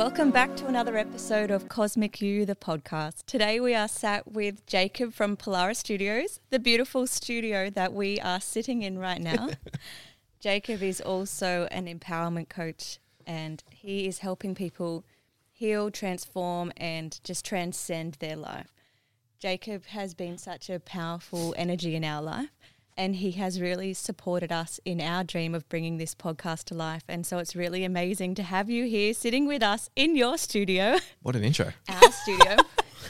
Welcome back to another episode of Cosmic You, the podcast. Today we are sat with Jacob from Polaris Studios, the beautiful studio that we are sitting in right now. Jacob is also an empowerment coach and he is helping people heal, transform, and just transcend their life. Jacob has been such a powerful energy in our life and he has really supported us in our dream of bringing this podcast to life. And so it's really amazing to have you here sitting with us in your studio, What an intro. our studio.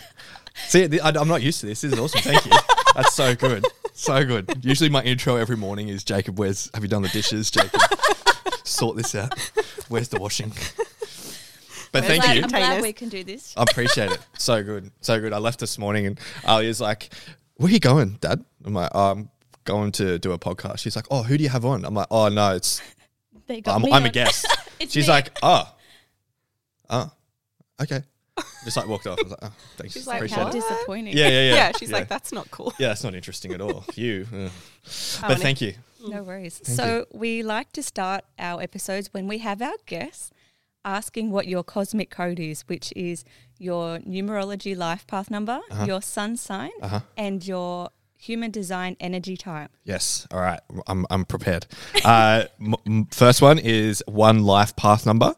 See, I- I'm not used to this. This is awesome. Thank you. That's so good. So good. Usually my intro every morning is Jacob, where's, have you done the dishes? Jacob, sort this out. Where's the washing? But thank glad, you. I'm glad we can do this. I appreciate it. So good. So good. I left this morning and uh, Alia's like, where are you going, dad? I'm like, oh, I'm going to do a podcast. She's like, oh, who do you have on? I'm like, oh, no, it's, They got I'm, me I'm a on. guest. It's She's me. like, oh, oh, okay. Just like walked off. I was like, oh, thanks. She's like, Appreciate how it. disappointing. Yeah, yeah, yeah. Yeah, she's Yeah. like, that's not cool. Yeah, that's not interesting at all. You. uh. But wanna- thank you. No worries. Thank so we like to start our episodes when we have our guests asking what your cosmic code is, which is your numerology life path number, Uh-huh. your sun sign, Uh-huh. and your human design energy type. Yes. All right. I'm, I'm prepared. Uh, m- first one is one life path number.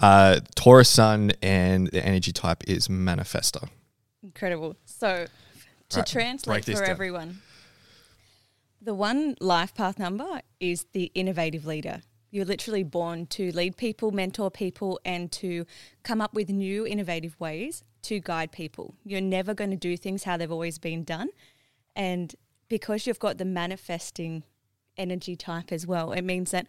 Uh, Taurus sun and the energy type is manifestor. Incredible. So to Right, translate for down. everyone, the one life path number is the innovative leader. You're literally born to lead people, mentor people, and to come up with new innovative ways to guide people. You're never going to do things how they've always been done. And because you've got the manifesting energy type as well, it means that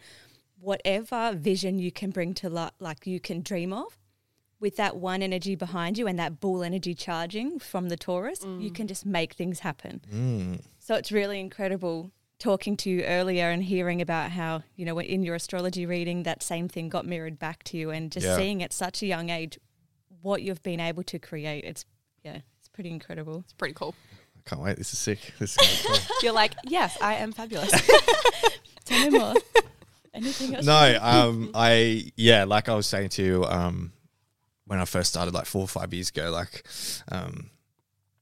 whatever vision you can bring to life, like you can dream of, with that one energy behind you and that bull energy charging from the Taurus, you can just make things happen. Mm. So it's really incredible talking to you earlier and hearing about how, you know, in your astrology reading, that same thing got mirrored back to you and just Yeah. seeing at such a young age what you've been able to create. It's, yeah, it's pretty incredible. It's pretty cool. I can't wait. This is sick. This is be cool. You're like, yes, I am fabulous. Tell me more. Anything else? no, um, I yeah, like I was saying to you, um, when I first started, like four or five years ago, like, um,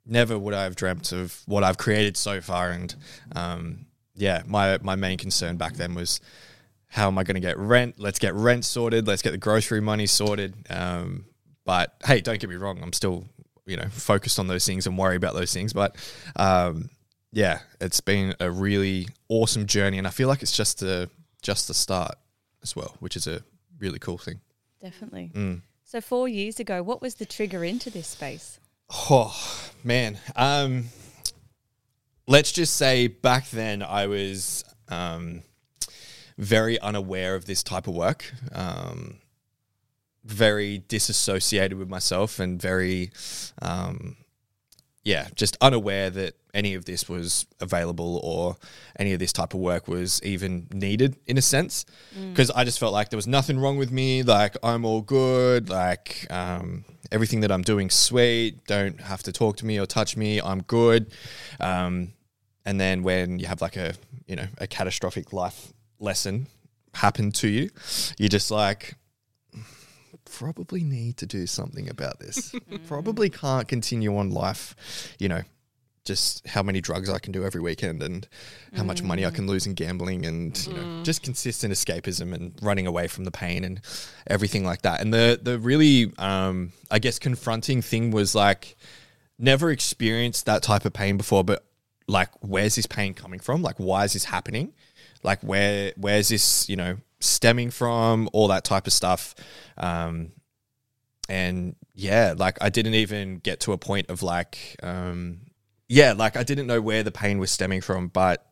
never would I have dreamt of what I've created so far, and um, yeah, my my main concern back then was how am I going to get rent? Let's get rent sorted. Let's get the grocery money sorted. Um, but hey, don't get me wrong, I'm still you know focused on those things and worry about those things, but um, yeah, it's been a really awesome journey, and I feel like it's just the just the start as well, which is a really cool thing. Definitely. Mm. So four years ago, what was the trigger into this space? Oh man, um, let's just say back then I was um, very unaware of this type of work, um, very disassociated with myself, and very, um, yeah, just unaware that any of this was available or any of this type of work was even needed in a sense. Because I just felt like there was nothing wrong with me, like I'm all good, like um, everything that I'm doing sweet, don't have to talk to me or touch me, I'm good. Um, and then when you have like a you know a catastrophic life lesson happen to you, you're just like probably need to do something about this. Mm. probably can't continue on life, you know, just how many drugs I can do every weekend and how much money I mm. can lose in gambling and you know mm. just consistent escapism and running away from the pain and everything like that. And the the really um, I guess confronting thing was like never experienced that type of pain before, but like where's this pain coming from? Like why is this happening? Like where where's this you know stemming from, all that type of stuff. Um, and yeah, like I didn't even get to a point of like, um, yeah, like I didn't know where the pain was stemming from, but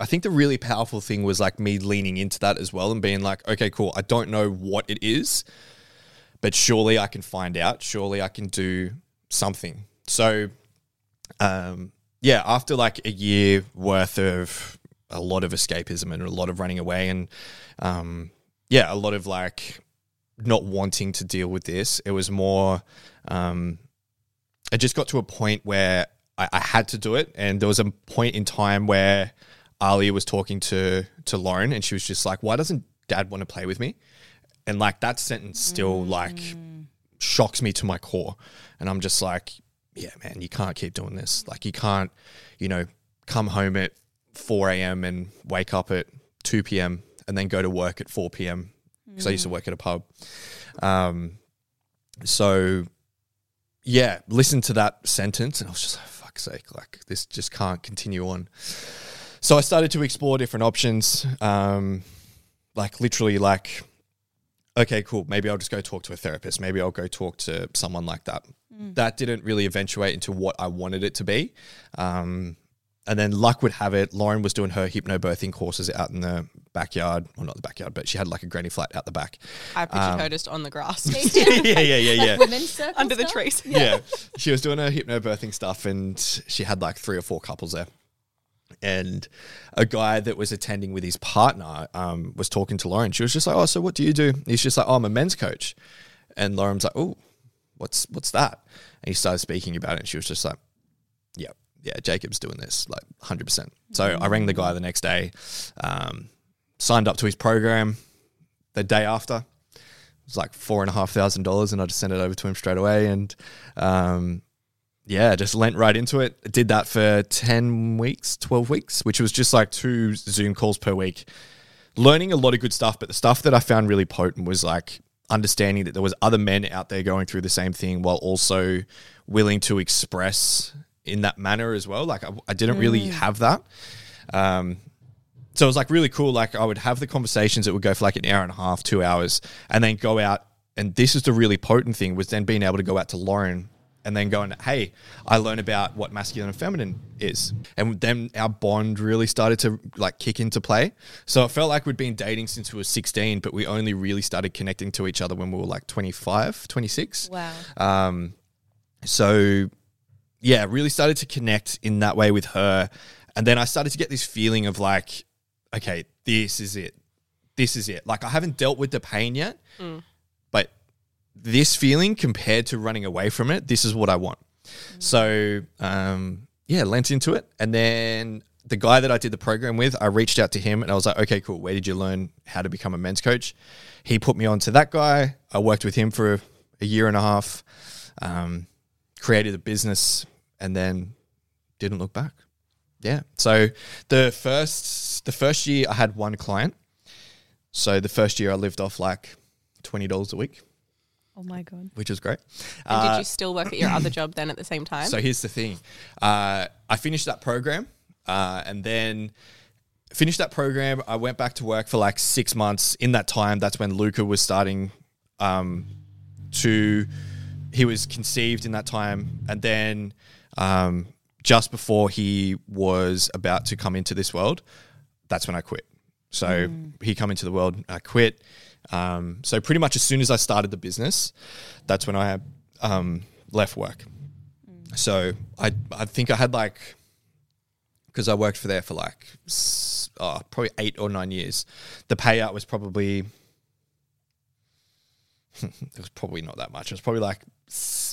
I think the really powerful thing was like me leaning into that as well and being like, okay, cool. I don't know what it is, but surely I can find out. Surely I can do something. So, um, yeah, after like a year worth of a lot of escapism and a lot of running away and, um, yeah, a lot of like not wanting to deal with this, it was more, um, it just got to a point where I, I had to do it. And there was a point in time where, Ali was talking to to Lauren, and she was just like, "Why doesn't Dad want to play with me?" And like that sentence still like shocks me to my core, and I'm just like, "Yeah, man, you can't keep doing this. Like, you can't, you know, come home at 4 a.m. and wake up at 2 p.m. and then go to work at 4 p.m. Because I used to work at a pub. Um, so yeah, listen to that sentence, and I was just like, "Fuck's sake! Like, this just can't continue on." So I started to explore different options. Um, like literally, like, okay, cool. Maybe I'll just go talk to a therapist. Maybe I'll go talk to someone like that. That didn't really eventuate into what I wanted it to be. Um, and then luck would have it, Lauren was doing her hypnobirthing courses out in the backyard. Well, not the backyard, but she had like a granny flat out the back. I pictured Um, her just on the grass yeah, yeah, yeah, yeah. Women's circle under the trees. yeah. She was doing her hypnobirthing stuff and she had like three or four couples there. And a guy that was attending with his partner um, was talking to Lauren. She was just like, Oh, so what do you do? He's just like, Oh, I'm a men's coach. And Lauren's like, Oh, what's what's that? And he started speaking about it and she was just like, Yeah, yeah, Jacob's doing this, like hundred percent. So I rang the guy the next day, um, signed up to his program the day after. It was like four and a half thousand dollars, and I just sent it over to him straight away. And um, yeah, just lent right into it. Did that for ten weeks, twelve weeks, which was just like two Zoom calls per week. Learning a lot of good stuff, but the stuff that I found really potent was like understanding that there was other men out there going through the same thing, while also willing to express in that manner as well. Like I, I didn't really have that. Um, so it was like really cool. Like I would have the conversations that would go for like an hour and a half, two hours, and then go out. And this is the really potent thing was then being able to go out to Lauren and then going, hey, I learned about what masculine and feminine is. And then our bond really started to like kick into play. So it felt like we'd been dating since we were 16, but we only really started connecting to each other when we were like 25, 26. Wow. Um, so yeah, really started to connect in that way with her. And then I started to get this feeling of like, okay, this is it. This is it. Like I haven't dealt with the pain yet, but this feeling compared to running away from it, this is what I want. So um, yeah, lent into it. And then the guy that I did the program with, I reached out to him and I was like, okay, cool. Where did you learn how to become a men's coach? He put me on to that guy. I worked with him for a, a year and a half, um, created a business, and then didn't look back. Yeah. So the first the first year I had one client. So the first year I lived off like twenty dollars a week, Oh my god. which was great. And Uh, did you still work at your other job then at the same time? so here's the thing. Uh, I finished that program uh, and then finished that program. I went back to work for like six months. In that time, that's when Luca was starting um, to, he was conceived in that time. And then um, just before he was about to come into this world, that's when I quit. So he come into the world, I quit. Um, so pretty much as soon as I started the business, that's when I um, left work. So I I think I had like because I worked for there for like oh, probably eight or nine years. The payout was probably it was probably not that much. It was probably like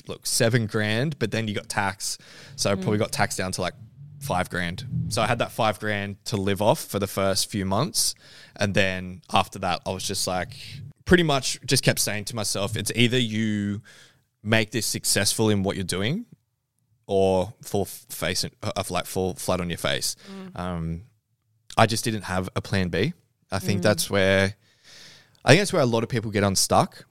look seven grand, but then you got tax, so I probably mm. got taxed down to like five grand. So I had that five grand to live off for the first few months, and then after that, I was just like pretty much just kept saying to myself, it's either you make this successful in what you're doing or fall face of uh, like fall flat on your face. Mm. Um, I just didn't have a plan B. I think mm. that's where I think that's where a lot of people get unstuck.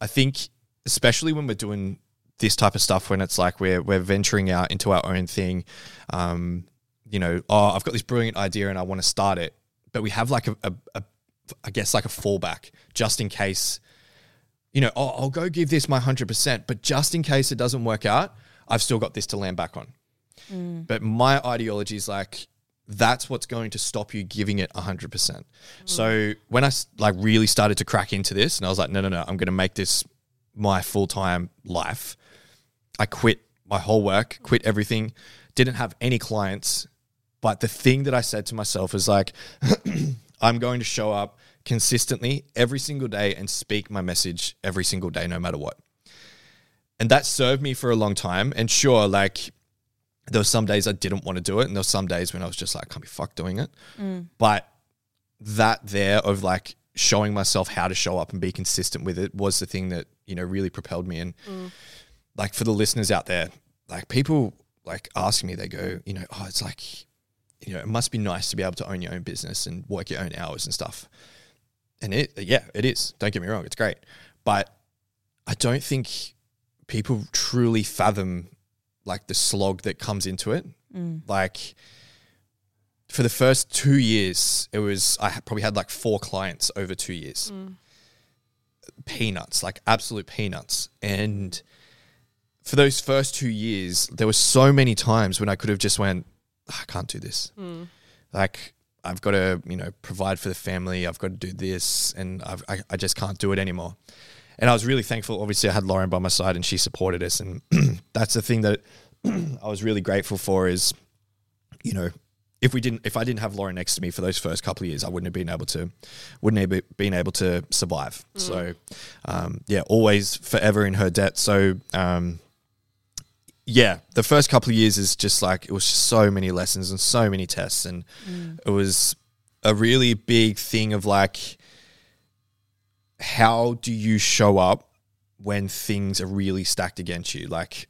I think especially when we're doing this type of stuff when it's like we're we're venturing out into our own thing. Um, you know, oh, I've got this brilliant idea and I want to start it, but we have like a, a, a I guess like a fallback just in case, you know, oh, I'll go give this my 100%, but just in case it doesn't work out, I've still got this to land back on. But my ideology is like, that's what's going to stop you giving it 100%. So when i like really started to crack into this and I was like, no, no, no, I'm going to make this my full time life. I quit my whole work, quit everything, didn't have any clients. But the thing that I said to myself is like, I'm going to show up consistently every single day and speak my message every single day, no matter what. And that served me for a long time. And sure, like, there were some days I didn't want to do it, and there were some days when I was just like, I can't be fucked doing it. Mm. But that there of like showing myself how to show up and be consistent with it was the thing that you know really propelled me. And mm. like for the listeners out there like people like ask me they go you know oh it's like you know it must be nice to be able to own your own business and work your own hours and stuff. And it yeah it is. Don't get me wrong it's great. But i don't think people truly fathom like the slog that comes into it. Mm. Like for the first two years, it was I probably had like four clients over two years. Peanuts, like absolute peanuts. And for those first two years, there were so many times when I could have just went, "Ah, I can't do this. Like I've got to, you know, provide for the family. I've got to do this, and I've, I, I just can't do it anymore. And I was really thankful. Obviously, I had Lauren by my side, and she supported us. And that's the thing that I was really grateful for is, you know, if we didn't, if I didn't have Lauren next to me for those first couple of years, I wouldn't have been able to, wouldn't have been able to survive. So, um, yeah, always forever in her debt. So, um, yeah, the first couple of years is just like it was just so many lessons and so many tests, and it was a really big thing of like, how do you show up when things are really stacked against you? Like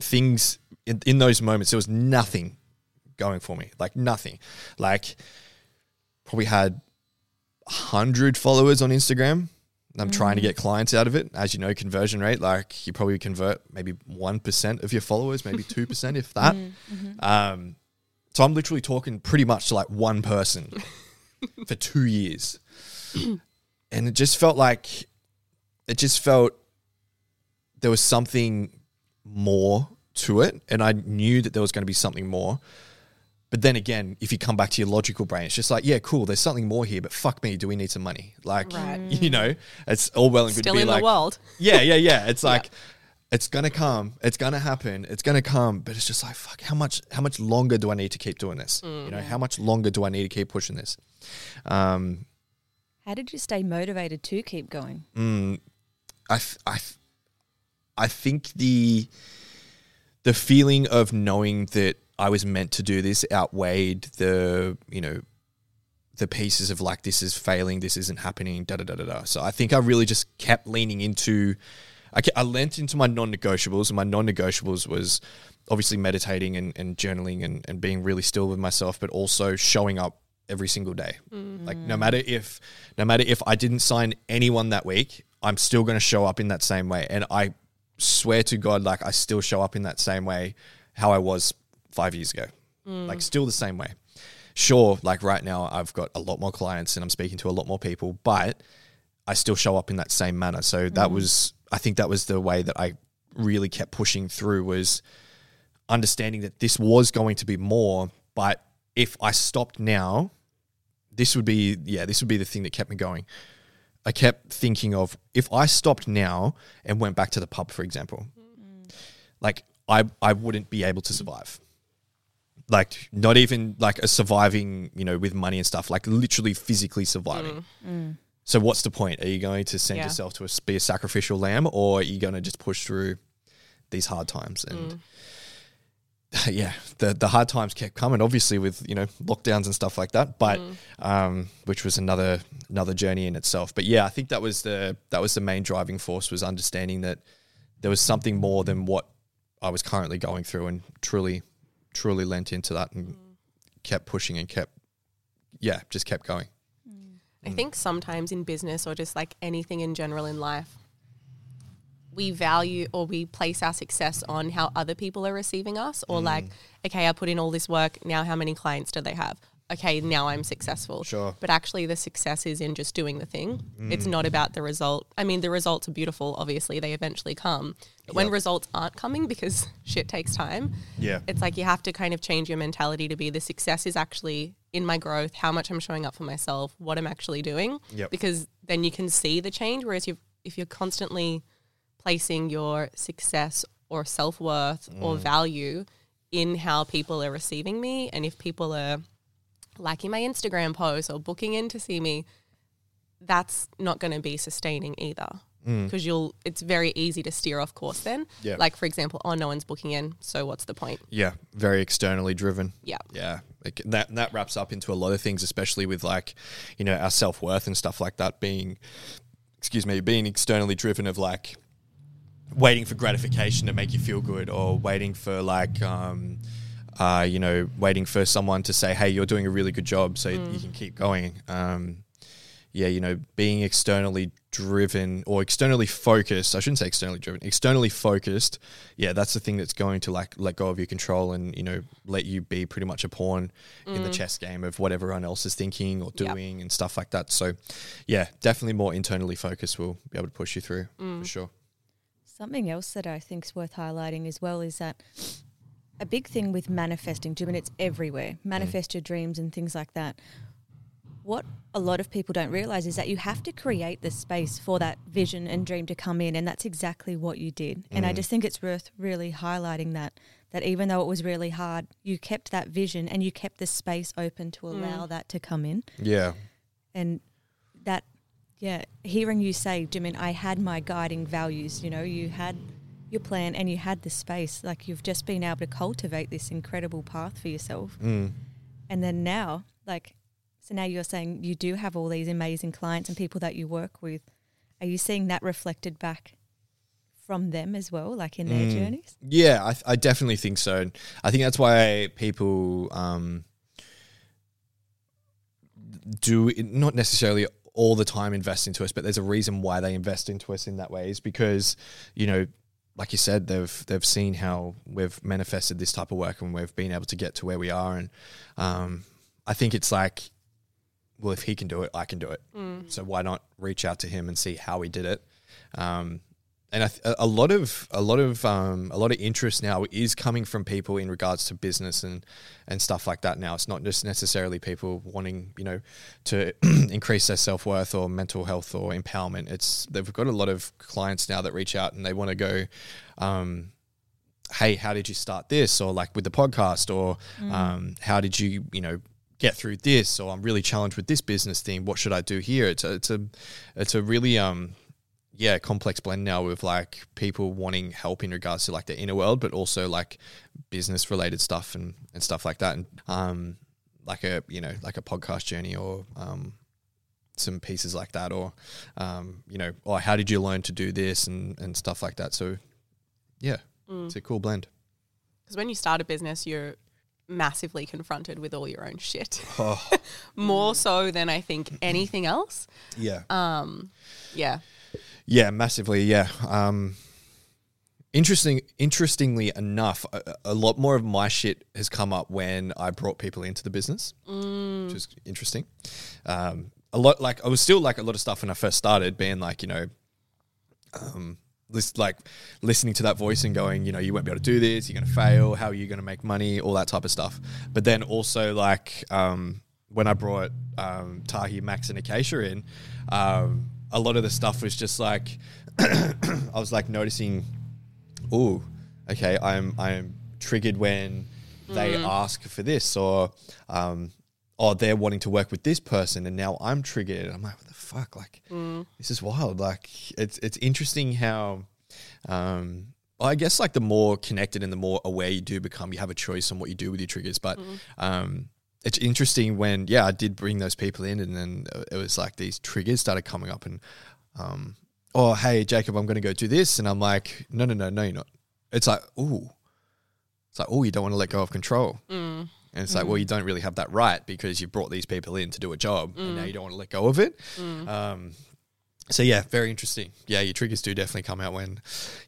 things in, in those moments, there was nothing going for me, like nothing. Like probably had hundred followers on Instagram. I'm trying to get mm. clients out of it. As you know, conversion rate, like you probably convert maybe 1% of your followers, maybe 2%, if that. Mm, mm-hmm. Um, so I'm literally talking pretty much to like one person for two years. and it just felt like, it just felt there was something more to it. And I knew that there was going to be something more. But then again, if you come back to your logical brain, it's just like, yeah, cool, there's something more here, but fuck me, do we need some money? Like, Right. you know, it's all well and good Still to be in like, the world. yeah, yeah, yeah. It's like it's gonna come, it's gonna happen, it's gonna come, but it's just like fuck. How much? How much longer do I need to keep doing this? You know, how much longer do I need to keep pushing this? Um, How did you stay motivated to keep going? I, th- I, th- I think the the feeling of knowing that I was meant to do this outweighed the you know the pieces of like this is failing, this isn't happening, da da da da da. So I think I really just kept leaning into. I, ke- I lent into my non-negotiables, and my non-negotiables was obviously meditating and, and journaling and, and being really still with myself, but also showing up every single day. Mm-hmm. Like no matter if no matter if I didn't sign anyone that week, I'm still going to show up in that same way. And I swear to God, like I still show up in that same way how I was five years ago. Mm. Like still the same way. Sure, like right now I've got a lot more clients and I'm speaking to a lot more people, but I still show up in that same manner. So that mm. was I think that was the way that I really kept pushing through was understanding that this was going to be more, but if I stopped now, this would be yeah, this would be the thing that kept me going. I kept thinking of if I stopped now and went back to the pub, for example, like I I wouldn't be able to survive. Like not even like a surviving, you know, with money and stuff, like literally physically surviving. Mm. Mm. So what's the point? Are you going to send Yeah. yourself to a, be a sacrificial lamb, or are you going to just push through these hard times? And mm. yeah, the the hard times kept coming, obviously with you know lockdowns and stuff like that. But um, which was another another journey in itself. But yeah, I think that was the that was the main driving force was understanding that there was something more than what I was currently going through, and truly truly lent into that and kept pushing and kept yeah just kept going. I think sometimes in business or just like anything in general in life, we value or we place our success on how other people are receiving us, or mm. like, okay, I put in all this work. Now, how many clients do they have? Okay, now I'm successful. Sure. But actually, the success is in just doing the thing. Mm. It's not about the result. I mean, the results are beautiful. Obviously, they eventually come. But when results aren't coming because shit takes time, Yeah. it's like you have to kind of change your mentality to be the success is actually in my growth, how much I'm showing up for myself, what I'm actually doing. Yep. Because then you can see the change. Whereas you if you're constantly placing your success or self worth or value in how people are receiving me, and if people are liking my Instagram post or booking in to see me, that's not going to be sustaining either. Because you'll, it's very easy to steer off course then. Yeah. Like for example, oh, no one's booking in, so what's the point? Yeah, very externally driven. Yeah. Yeah, like that that wraps up into a lot of things, especially with like, you know, our self worth and stuff like that being, excuse me, being externally driven of like waiting for gratification to make you feel good, or waiting for like, um, uh, you know, waiting for someone to say, hey, you're doing a really good job, so you can keep going. Um, yeah, you know, being externally driven or externally focused, I shouldn't say externally driven, externally focused, yeah, that's the thing that's going to like let go of your control and, you know, let you be pretty much a pawn in the chess game of what everyone else is thinking or Yep. doing and stuff like that. So, yeah, definitely more internally focused will be able to push you through for sure. Something else that I think is worth highlighting as well is that a big thing with manifesting, Jim, and it's everywhere. Mm. Manifest your dreams and things like that. What a lot of people don't realize is that you have to create the space for that vision and dream to come in, and that's exactly what you did. And I mm. just think it's worth really highlighting that that even though it was really hard, you kept that vision and you kept the space open to mm. allow that to come in Yeah. and that yeah hearing you say jimin i had my guiding values you know you had your plan and you had the space like you've just been able to cultivate this incredible path for yourself Mm. and then now like so now you're saying you do have all these amazing clients and people that you work with are you seeing that reflected back from them as well like in their Mm. journeys Yeah, I, I definitely think so. I think that's why people um, do not necessarily all the time invest into us, but there's a reason why they invest into us in that way is because you know, like you said, they've they've seen how we've manifested this type of work and we've been able to get to where we are, and um, I think it's like, well, if he can do it, I can do it. So why not reach out to him and see how he did it? Um, and a- a lot of a lot of um, a lot of interest now is coming from people in regards to business and and stuff like that. Now it's not just necessarily people wanting you know to increase their self worth or mental health or empowerment. It's they've got a lot of clients now that reach out and they want to go. Um, hey, how did you start this? Or like with the podcast, or um, how did you, you know, get through this? Or I'm really challenged with this business thing. What should I do here? It's a, it's a, it's a really, um, yeah, complex blend now with like people wanting help in regards to like the inner world, but also like business related stuff and, and stuff like that. And, um, like a, you know, like a podcast journey or, um, some pieces like that, or, um, you know, or how did you learn to do this and, and stuff like that. So, yeah, it's a cool blend. Because when you start a business, you're massively confronted with all your own shit, Oh, more so than I think anything else. yeah. Um, yeah. Yeah, massively. Yeah. Um, interesting. Interestingly enough, a, a lot more of my shit has come up when I brought people into the business, which is interesting. Um, a lot like I was still like a lot of stuff when I first started, being like you know, um, lis- like listening to that voice and going, you know, you won't be able to do this. You're going to fail. How are you going to make money? All that type of stuff. But then also like um, when I brought um, Tahi, Max, and Acacia in, um, a lot of the stuff was just like I was like noticing, oh, okay, I'm I'm triggered when they ask for this or um, oh they're wanting to work with this person and now I'm triggered. I'm like, what the fuck? Like this is wild. Like it's it's interesting how um I guess like the more connected and the more aware you do become, you have a choice on what you do with your triggers. But um, it's interesting when, yeah, I did bring those people in, and then it was like these triggers started coming up, and um, oh, hey, Jacob, I'm going to go do this, and I'm like, no, no, no, no, you're not. It's like, ooh, it's like, oh, you don't want to let go of control. And it's like, well, you don't really have that right because you brought these people in to do a job, and now you don't want to let go of it. Um, so yeah, very interesting. Yeah, your triggers do definitely come out when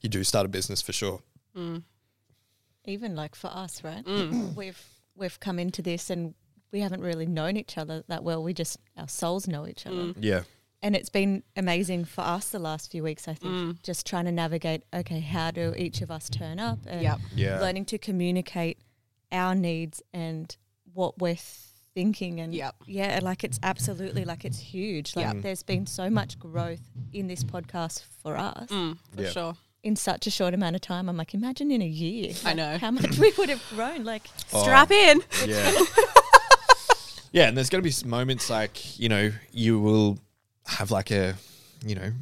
you do start a business for sure. even like for us right Mm. we've we've come into this and we haven't really known each other that well. We just our souls know each other. Yeah. And it's been amazing for us the last few weeks, I think, just trying to navigate okay, how do each of us turn up and Yep. Yeah. learning to communicate our needs and what we're thinking and Yep. yeah, like it's absolutely like it's huge. Like Yep. there's been so much growth in this podcast for us Mm, for Yeah. sure. in such a short amount of time. I'm like, imagine in a year. I know. how much we would have grown. Like Oh. Strap in. Yeah. yeah, and there's going to be s- moments like, you know, you will have like a, you know,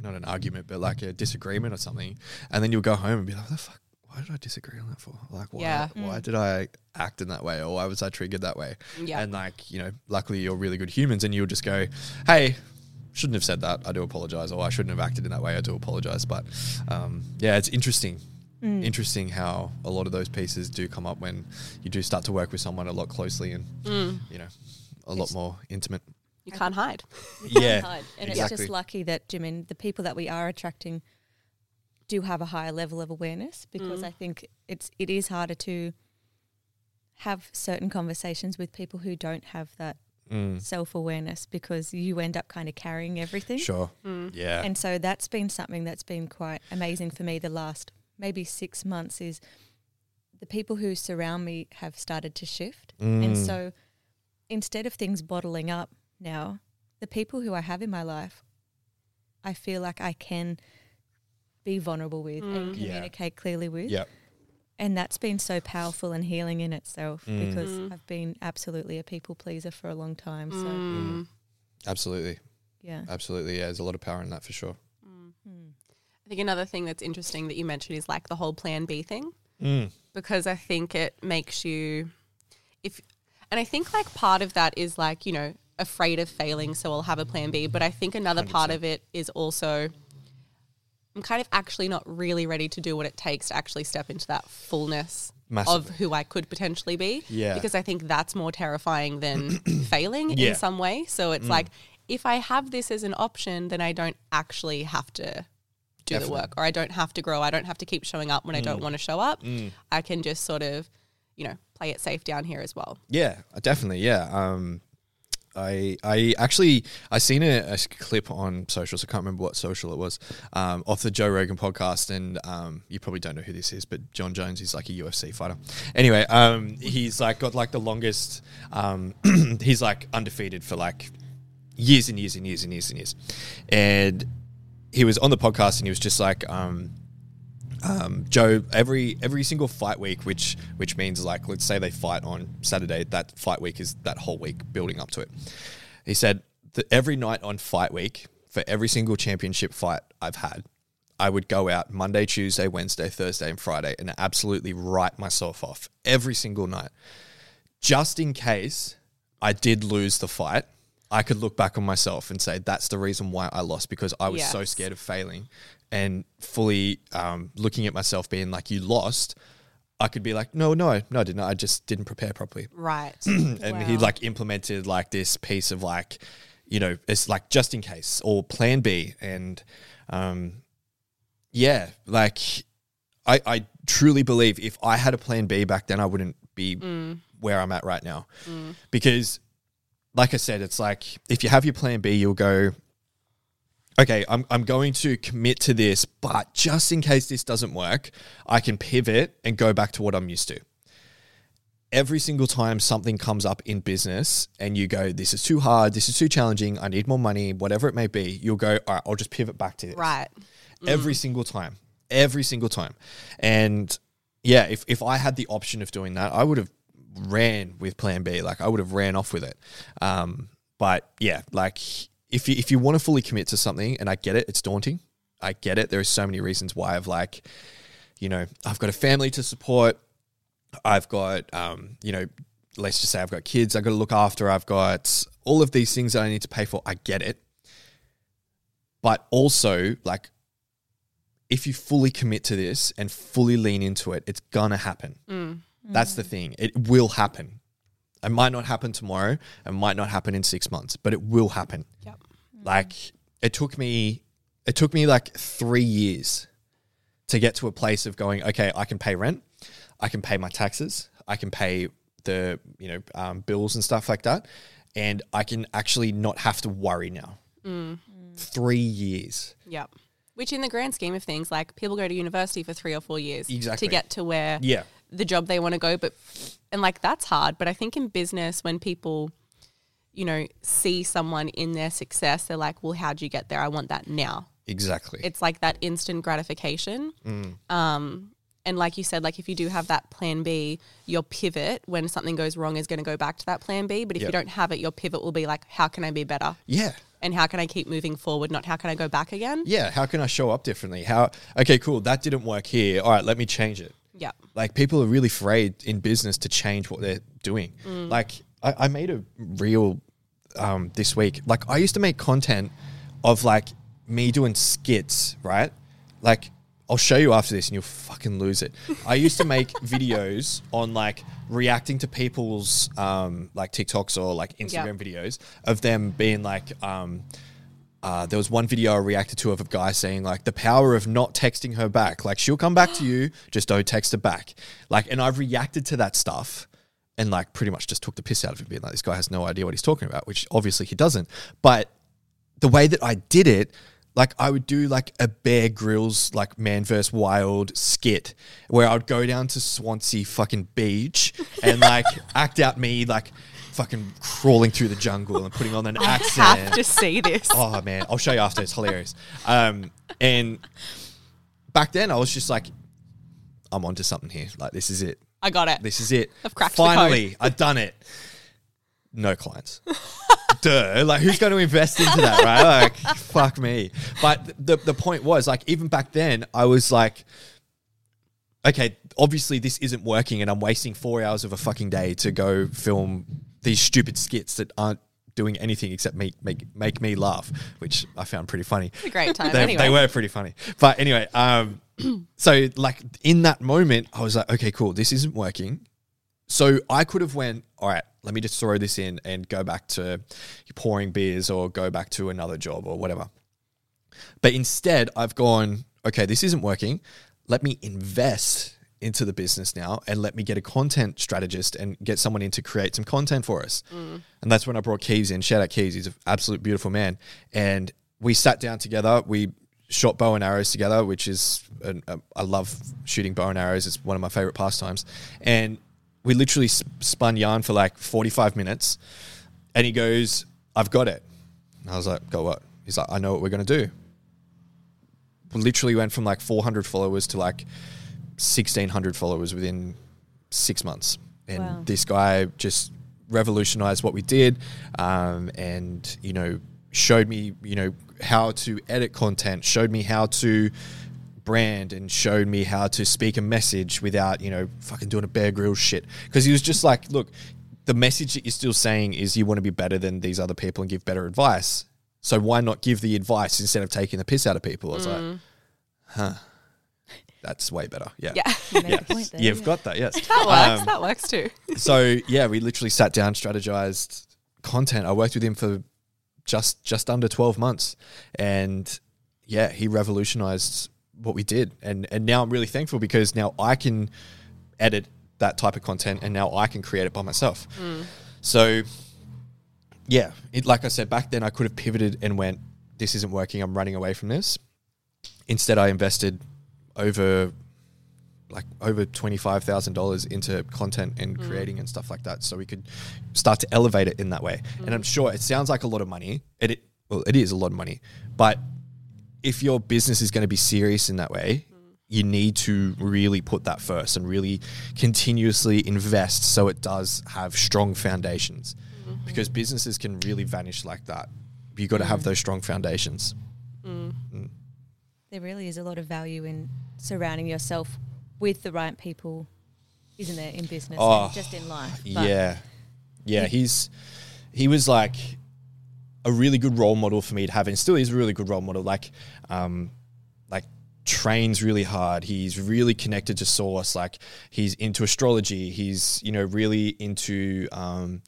not an argument, but like a disagreement or something. And then you'll go home and be like, what the fuck? Why did I disagree on that for? Like, why, Yeah. why did I act in that way? Or why was I triggered that way? Yeah. And like, you know, luckily you're really good humans and you'll just go, hey, shouldn't have said that. I do apologize. Or I shouldn't have acted in that way. I do apologize. But um, yeah, it's interesting. Mm. Interesting how a lot of those pieces do come up when you do start to work with someone a lot closely and mm. you know a lot more intimate. You can't hide. Yeah, hard. And it's just lucky that Jimin, the people that we are attracting, do have a higher level of awareness because mm. I think it's it is harder to have certain conversations with people who don't have that Mm, self awareness because you end up kind of carrying everything. sure. Yeah. And so that's been something that's been quite amazing for me the last maybe six months is the people who surround me have started to shift. And Mm. so instead of things bottling up now, the people who I have in my life, I feel like I can be vulnerable with and Yeah. communicate clearly with. yeah. And that's been so powerful and healing in itself Mm. because Mm. I've been absolutely a people pleaser for a long time. So, Mm. Absolutely. yeah. Absolutely. Yeah. There's a lot of power in that for sure. Mm. I think another thing that's interesting that you mentioned is like the whole plan B thing. Mm. because I think it makes you if and I think like part of that is like, you know, afraid of failing, so I'll have a plan B. But I think another part 100%. of it is also I'm kind of actually not really ready to do what it takes to actually step into that fullness of who I could potentially be. Yeah. Because I think that's more terrifying than failing Yeah. in some way. So it's like if I have this as an option, then I don't actually have to do Definitely. the work or I don't have to grow. I don't have to keep showing up when I don't want to show up. Mm. I can just sort of, you know, play it safe down here as well. Yeah, definitely. Yeah. Um, I I actually I seen a, a clip on socials. I can't remember what social it was um, off the Joe Rogan podcast, and um, you probably don't know who this is, but Jon Jones is like a UFC fighter. Anyway, um, he's like got like the longest. Um, he's like undefeated for like years and years and years and years and years, and he was on the podcast and he was just like. Um, um, Joe, every every single fight week, which which means like let's say they fight on Saturday, that fight week is that whole week building up to it. He said that every night on fight week for every single championship fight I've had, I would go out Monday, Tuesday, Wednesday, Thursday, and Friday and absolutely write myself off every single night, just in case I did lose the fight. I could look back on myself and say that's the reason why I lost because I was so scared of failing and fully um, looking at myself being like you lost. I could be like, no, no, no, I didn't. I just didn't prepare properly Right. and he like implemented like this piece of like you know it's like just in case or plan b and um yeah like i i truly believe if i had a plan b back then i wouldn't be where i'm at right now because like i said it's like if you have your plan b you'll go okay I'm, I'm going to commit to this but just in case this doesn't work i can pivot and go back to what i'm used to every single time something comes up in business and you go, this is too hard, this is too challenging, I need more money, whatever it may be, you'll go, all right, I'll just pivot back to this. right. Every mm. single time. Every single time. And yeah, if, if I had the option of doing that, I would have ran with plan B. Like I would have ran off with it. Um, but yeah, like if you, if you want to fully commit to something and I get it, it's daunting. I get it. There are so many reasons why I've like, you know, I've got a family to support. I've got, um, you know, let's just say I've got kids I've got to look after. I've got all of these things that I need to pay for. I get it. But also, like, if you fully commit to this and fully lean into it, it's gonna happen. That's the thing. It will happen. It might not happen tomorrow. It might not happen in six months, but it will happen. Yep. Like it took me, it took me like three years to get to a place of going, okay, I can pay rent, I can pay my taxes, I can pay the you know um, bills and stuff like that, and I can actually not have to worry now. Three years. Yep. Which, in the grand scheme of things, like people go to university for three or four years Exactly. to get to where Yeah. The job they want to go. But and like that's hard. But I think in business, when people, you know, see someone in their success, they're like, "Well, how'd you get there? I want that now." Exactly. It's like that instant gratification. Um, and like you said, like if you do have that plan B, your pivot when something goes wrong is going to go back to that plan B. But if you don't have it, your pivot will be like, "How can I be better?" yeah. And how can I keep moving forward? Not how can I go back again? Yeah. How can I show up differently? How? Okay, cool. That didn't work here. All right, let me change it. Yeah. Like people are really afraid in business to change what they're doing. Like I, I made a reel um, this week. Like I used to make content of like me doing skits, right? Like I'll show you after this and you'll fucking lose it. I used to make videos on like reacting to people's um, like TikToks or like Instagram videos of them being like um, uh, there was one video I reacted to of a guy saying like the power of not texting her back. Like she'll come back to you, just don't text her back. Like, and I've reacted to that stuff and like pretty much just took the piss out of him, being like, this guy has no idea what he's talking about, which obviously he doesn't. But the way that I did it, like I would do like a Bear Grylls like Man vs Wild skit where I would go down to Swansea fucking beach and like act out me like fucking crawling through the jungle and putting on an accent. Have to see this. Oh man, I'll show you after. It's hilarious. Um, and back then, I was just like, I'm onto something here. Like this is it. I got it. This is it. I've cracked. Finally, I've done it. No clients. Duh. Like who's going to invest into that, right? Like fuck me. But the the point was like even back then, I was like. Okay, obviously this isn't working, and I'm wasting four hours of a fucking day to go film these stupid skits that aren't doing anything except make make make me laugh, which I found pretty funny a great time. they, anyway. they were pretty funny. But anyway, um, so like in that moment, I was like, okay, cool, this isn't working. So I could have went, all right, let me just throw this in and go back to pouring beers or go back to another job or whatever. But instead, I've gone, okay, this isn't working. Let me invest into the business now and let me get a content strategist and get someone in to create some content for us. And that's when I brought Keys in. Shout out Keys. He's an absolute beautiful man. And we sat down together. We shot bow and arrows together, which is, an, uh, I love shooting bow and arrows. It's one of my favorite pastimes. And we literally sp- spun yarn for like 45 minutes. And he goes, I've got it. And I was like, got what? He's like, I know what we're going to do. We literally went from like 400 followers to like 1600 followers within six months. And Wow. this guy just revolutionized what we did um, and, you know, showed me, you know, how to edit content, showed me how to brand and showed me how to speak a message without, you know, fucking doing a Bear Grylls shit. Because he was just like, look, the message that you're still saying is you want to be better than these other people and give better advice. So why not give the advice instead of taking the piss out of people? I was like, huh, that's way better. Yeah. yeah. You yeah. There, You've yeah. got that, yes. That works. Um, that works too. so yeah, we literally sat down, strategized content. I worked with him for just just under twelve months, and yeah, he revolutionized what we did. And and now I'm really thankful because now I can edit that type of content, and now I can create it by myself. So yeah, it, like I said back then, I could have pivoted and went, "This isn't working. I'm running away from this." Instead, I invested over like over twenty five thousand dollars into content and mm. creating and stuff like that, so we could start to elevate it in that way. And I'm mm. sure it sounds like a lot of money. It, it well, it is a lot of money, but if your business is going to be serious in that way, mm. you need to really put that first and really continuously invest so it does have strong foundations. Mm-hmm. Because businesses can really vanish like that. You got to have those strong foundations. There really is a lot of value in surrounding yourself with the right people, isn't there, in business Oh, and just in life? Yeah, yeah. He's he was like a really good role model for me to have, and still is a really good role model. Like, um, like trains really hard. He's really connected to source. Like he's into astrology. He's you know really into um,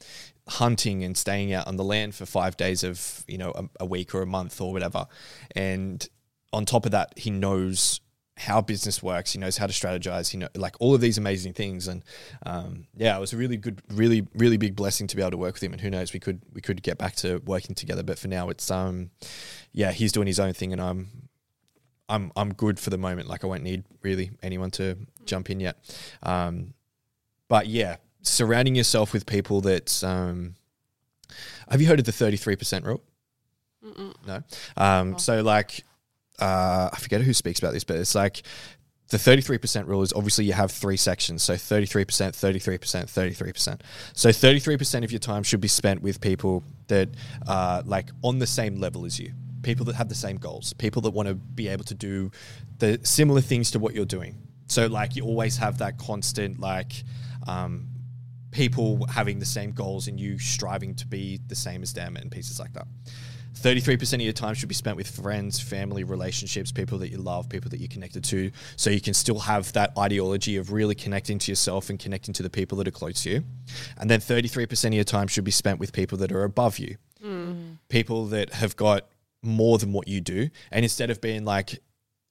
hunting and staying out on the land for five days of you know a, a week or a month or whatever. And on top of that, he knows how business works. He knows how to strategize. He know, like all of these amazing things. And um, yeah, it was a really good, really, really big blessing to be able to work with him. And who knows, we could we could get back to working together. But for now, it's um, yeah, he's doing his own thing, and I'm I'm I'm good for the moment. Like I won't need really anyone to jump in yet. Um, but yeah, surrounding yourself with people that um, have you heard of the thirty three percent rule? No. Um, So like, uh, I forget who speaks about this, but it's like the 33% rule is obviously you have three sections. So 33%, 33%, 33%. So 33% of your time should be spent with people that are like on the same level as you, people that have the same goals, people that want to be able to do the similar things to what you're doing. So like you always have that constant like um, people having the same goals and you striving to be the same as them and pieces like that. 33% of your time should be spent with friends, family, relationships, people that you love, people that you're connected to, so you can still have that ideology of really connecting to yourself and connecting to the people that are close to you. And then 33% of your time should be spent with people that are above you, mm. people that have got more than what you do. And instead of being like,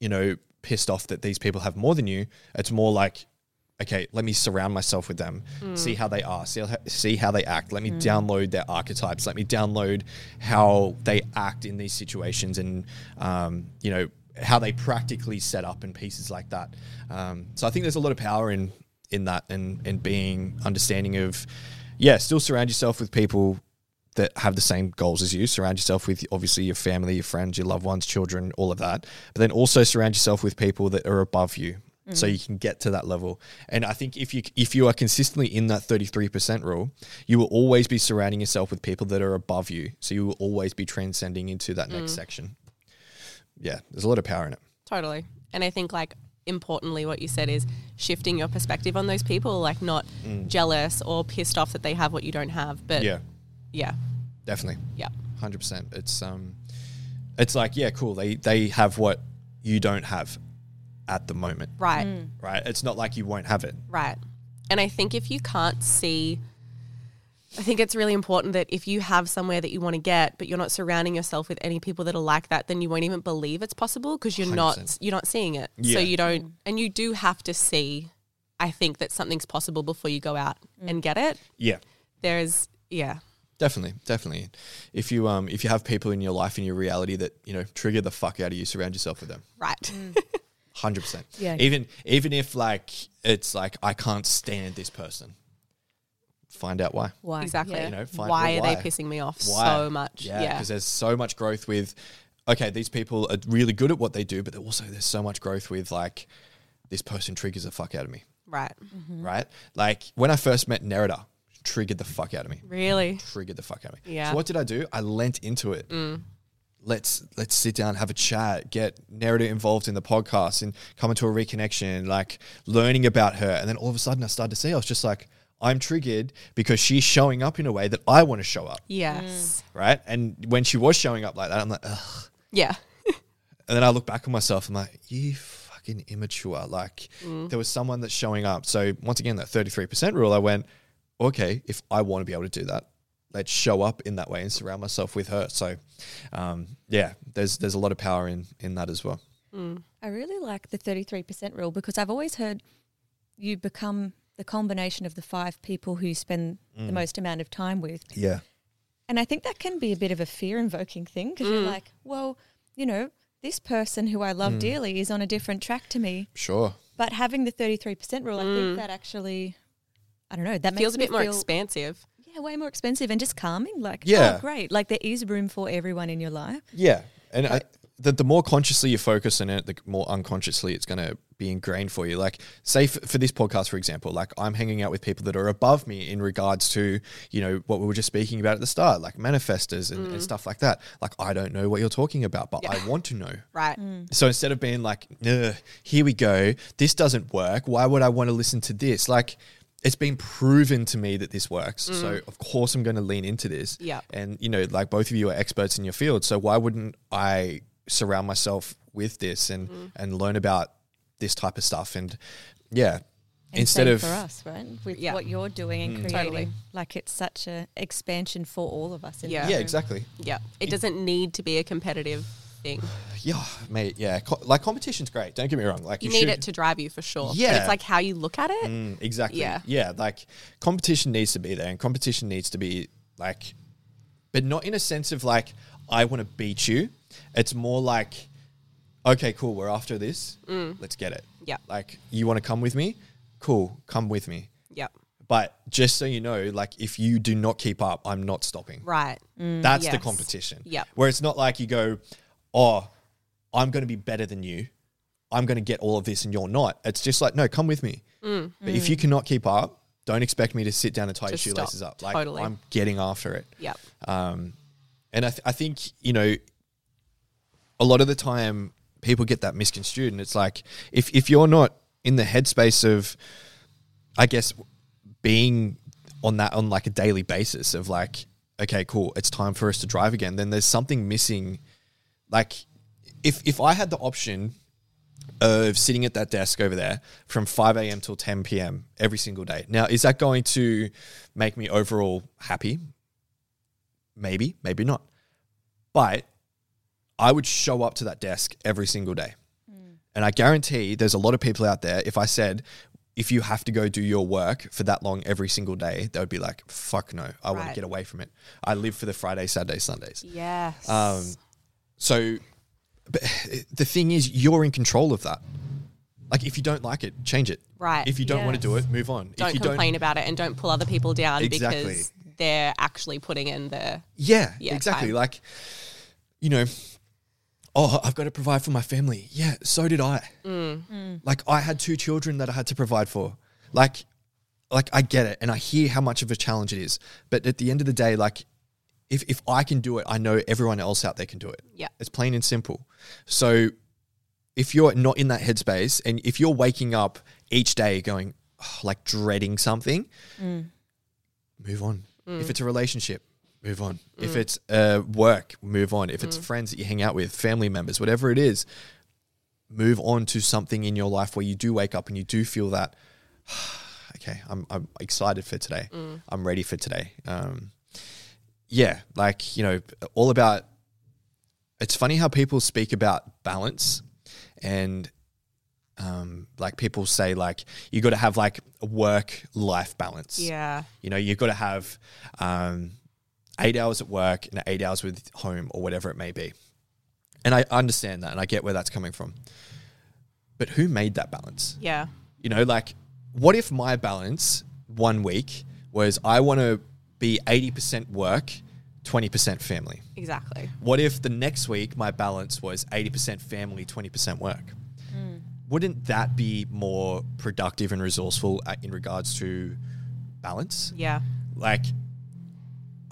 you know, pissed off that these people have more than you, it's more like, okay, let me surround myself with them, see how they are, see how, see how they act. Let me download their archetypes. Let me download how they act in these situations and, um, you know, how they practically set up and pieces like that. Um, so I think there's a lot of power in in that and and being understanding of, yeah, still surround yourself with people that have the same goals as you. Surround yourself with obviously your family, your friends, your loved ones, children, all of that. But then also surround yourself with people that are above you. So you can get to that level, and I think if you if you are consistently in that thirty three percent rule, you will always be surrounding yourself with people that are above you. So you will always be transcending into that next section. Yeah, there's a lot of power in it. Totally. And I think like importantly what you said is shifting your perspective on those people, like not jealous or pissed off that they have what you don't have. But Yeah, yeah. definitely. Yeah. hundred percent. It's um, it's like yeah, cool. They they have what you don't have at the moment, Right. Mm. right? It's not like you won't have it. Right. And I think if you can't see, I think it's really important that if you have somewhere that you want to get, but you're not surrounding yourself with any people that are like that, then you won't even believe it's possible because you're not 100%. you're not seeing it. Yeah. So you don't, mm. and you do have to see. I think that something's possible before you go out mm. and get it. Yeah, There's yeah, definitely, definitely. If you um, if you have people in your life in your reality that you know trigger the fuck out of you, surround yourself with them. right. Hundred percent. Yeah. Even even if like it's like I can't stand this person, find out why. Why? exactly. Yeah. You know, find why out are they pissing me off Why? so much? Yeah, Yeah. because there's so much growth with. Okay, these people are really good at what they do, but also there's so much growth with like this person triggers the fuck out of me, Right. Mm-hmm. right? Like when I first met Nerida, triggered the fuck out of me. Really. Triggered the fuck out of me. Yeah. So what did I do? I lent into it. Mm. Let's let's sit down, have a chat, get Nerida involved in the podcast, and come into a reconnection, like learning about her. And then all of a sudden, I started to see I was just like, I'm triggered because she's showing up in a way that I want to show up, Yes. right? And when she was showing up like that, I'm like, ugh. Yeah. And then I look back on myself. I'm like, you fucking immature. Like Mm. there was someone that's showing up. So once again, that 33% rule, I went, okay, if I want to be able to do that, let's show up in that way and surround myself with her. So, um, yeah, there's there's a lot of power in in that as well. Mm. I really like the 33% rule because I've always heard you become the combination of the five people who you spend the mm. most amount of time with. Yeah, And I think that can be a bit of a fear invoking thing because you're mm. like, well, you know, this person who I love dearly is on a different track to me. sure. But having the 33% rule, I think that actually, I don't know, that Feels makes a bit more feel, expansive. Yeah, way more expensive and just calming. Like, oh, Yeah. oh, great. Like, there is room for everyone in your life. Yeah, and I, the the more consciously you focus on it, the more unconsciously it's going to be ingrained for you. Like, say for, for this podcast, for example, like I'm hanging out with people that are above me in regards to you know what we were just speaking about at the start, like manifestors and, and mm. stuff like that. Like, I don't know what you're talking about, but I want to know. Right. Mm. So instead of being like, Ugh, here we go, this doesn't work. Why would I want to listen to this? Like, it's been proven to me that this works. So mm. of course I'm going to lean into this. Yeah. And you know, like both of you are experts in your field, so why wouldn't I surround myself with this and mm. and learn about this type of stuff? And yeah, And instead same of for us, right? With Yeah. what you're doing and mm. creating. Totally. Like, it's such a expansion for all of us. in Yeah. yeah, room. exactly. Yeah. It doesn't need to be a competitive thing. Yeah, mate. Yeah, Co- like competition's great. Don't get me wrong. Like You, you, need should, it to drive you for sure. But Yeah. it's like how you look at it. Mm, exactly. Yeah. Yeah. Like competition needs to be there, and competition needs to be like, but not in a sense of like I want to beat you. It's more like, okay, cool. We're after this. Let's get it. Yeah. Like you want to come with me? Cool. Come with me. Yep. But just so you know, like if you do not keep up, I'm not stopping. Right. That's the competition. Yeah. Where it's not like you go, oh, I'm going to be better than you. I'm going to get all of this and you're not. It's just like, no, come with me. But if you cannot keep up, don't expect me to sit down and tie Just your stop. shoelaces up. Like Totally. I'm getting after it. Yep. Um, and I, th- I think, you know, a lot of the time people get that misconstrued. And it's like, if, if you're not in the headspace of, I guess, being on that on like a daily basis of like, okay, cool, it's time for us to drive again, then there's something missing. Like, if, if I had the option of sitting at that desk over there from 5 a.m. till 10 p.m. every single day. Now, is that going to make me overall happy? Maybe, maybe not. But I would show up to that desk every single day. And I guarantee there's a lot of people out there, if I said, if you have to go do your work for that long every single day, they would be like, fuck no, I want to get away from it. I live for the Friday, Saturday, Sundays. Yes. Um, so, but the thing is, you're in control of that. Like, if you don't like it, change it. Right. If you don't want to do it, move on. don't if you complain about it and don't pull other people down Exactly. because they're actually putting in the yeah, Yeah, exactly. time. Like, you know, oh, I've got to provide for my family. Yeah, so did I. Mm. Like, I had two children that I had to provide for. Like, like I get it, and I hear how much of a challenge it is. But at the end of the day, like, if if I can do it, I know everyone else out there can do it. Yeah. It's plain and simple. So if you're not in that headspace and if you're waking up each day going "Oh," like dreading something, mm. move on. If mm. it's a relationship, move on. If mm. it's uh, work, move on. If it's friends that you hang out with, family members, whatever it is, move on to something in your life where you do wake up and you do feel that, okay, I'm, I'm excited for today. I'm ready for today. Um, yeah, like, you know, all about, it's funny how people speak about balance and um, like people say like you got to have like a work life balance yeah you know, you've got to have um, eight hours at work and eight hours with home or whatever it may be. And I understand that and I get where that's coming from. But who made that balance? yeah You know, like, what if my balance one week was I want to be 80% work, 20% family? exactly What if the next week my balance was 80% family, 20% work? Wouldn't that be more productive and resourceful uh, in regards to balance? yeah Like,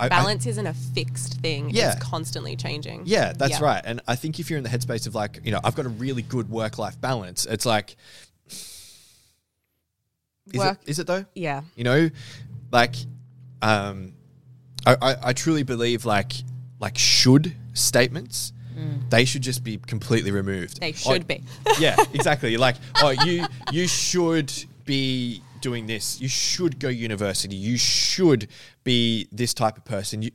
I, I- balance isn't a fixed thing Yeah. it's constantly changing yeah, that's Yeah. right. And I think if you're in the headspace of like, you know, I've got a really good work life balance, it's like, is Work- it, is it though? yeah You know, like, um, I, I, I truly believe like, like should statements, they should just be completely removed. they Oh, should be yeah, exactly. Like, oh, you you should be doing this. You should go university. You should be this type of person. You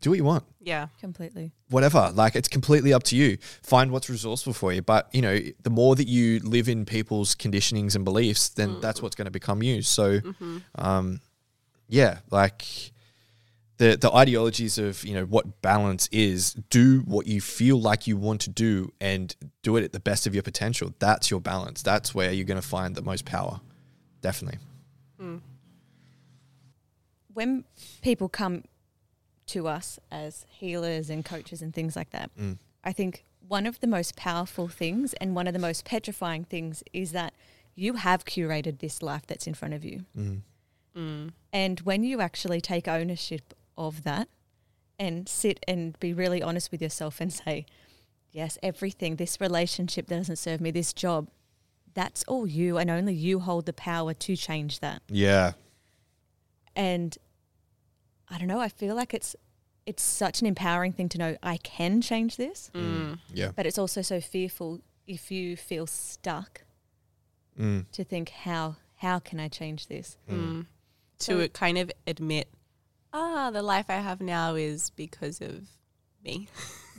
do what you want. yeah Completely. Whatever. Like it's completely up to you. Find what's resourceful for you. But you know, the more that you live in people's conditionings and beliefs, then that's what's going to become you. So, um, yeah, like the the ideologies of you know what balance is. Do what you feel like you want to do, and do it at the best of your potential. That's your balance. That's where you're going to find the most power. Definitely. Hmm. When people come to us as healers and coaches and things like that, hmm. I think one of the most powerful things and one of the most petrifying things is that you have curated this life that's in front of you. Hmm. Mm. And when you actually take ownership of that and sit and be really honest with yourself and say, yes, everything, this relationship that doesn't serve me, this job, that's all you, and only you hold the power to change that. Yeah. And I don't know, I feel like it's it's such an empowering thing to know I can change this, mm. Mm, Yeah. but it's also so fearful if you feel stuck Mm. to think how how can I change this? To kind of admit ah the life i have now is because of me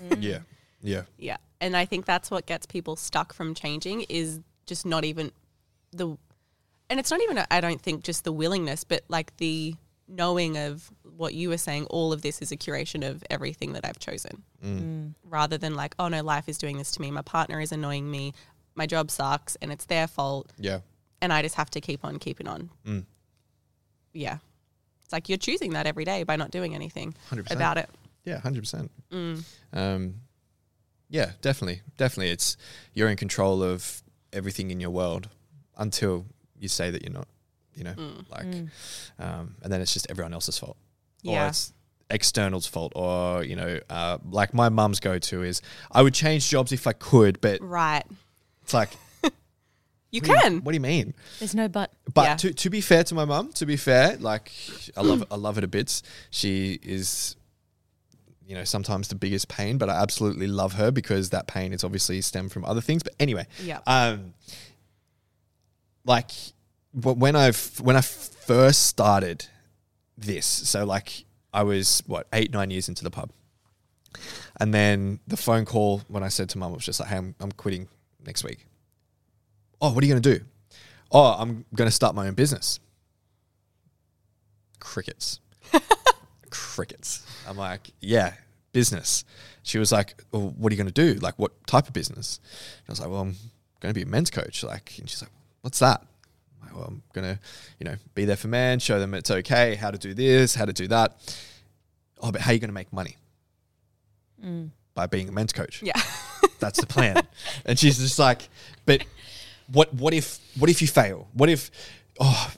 mm. Yeah. Yeah. Yeah. And I think that's what gets people stuck from changing is just not even the and it's not even I don't think just the willingness, but like the knowing of what you were saying, all of this is a curation of everything that I've chosen. Mm. Mm. Rather than like, oh no, life is doing this to me. My partner is annoying me. My job sucks and it's their fault. Yeah. And I just have to keep on keeping on. Yeah. It's like you're choosing that every day by not doing anything 100%. about it. Yeah, hundred percent. Um, yeah, definitely, definitely. It's you're in control of everything in your world until you say that you're not. You know, like, um, and then it's just everyone else's fault, or it's external's fault, or you know, uh, like my mum's go to is I would change jobs if I could, but Right. it's like You what do you- can. what do you mean? There's no but. But Yeah. to, to be fair to my mum, to be fair, like I love I love her to bits. She is, you know, sometimes the biggest pain, but I absolutely love her because that pain is obviously stemmed from other things. But anyway, Yeah. um, like when i've when I first started this, so like I was what eight nine years into the pub, and then the phone call when I said to mum was just like, "Hey, I'm, I'm quitting next week." Oh, what are you going to do? Oh, I'm going to start my own business. Crickets. Crickets. I'm like, yeah, business. She was like, well, what are you going to do? Like, what type of business? And I was like, well, I'm going to be a men's coach. Like, and she's like, what's that? I'm like, well, I'm going to, you know, be there for men, show them it's okay, how to do this, how to do that. Oh, but how are you going to make money? Mm. By being a men's coach. Yeah. That's the plan. and she's just like, but what what if what if you fail? What if oh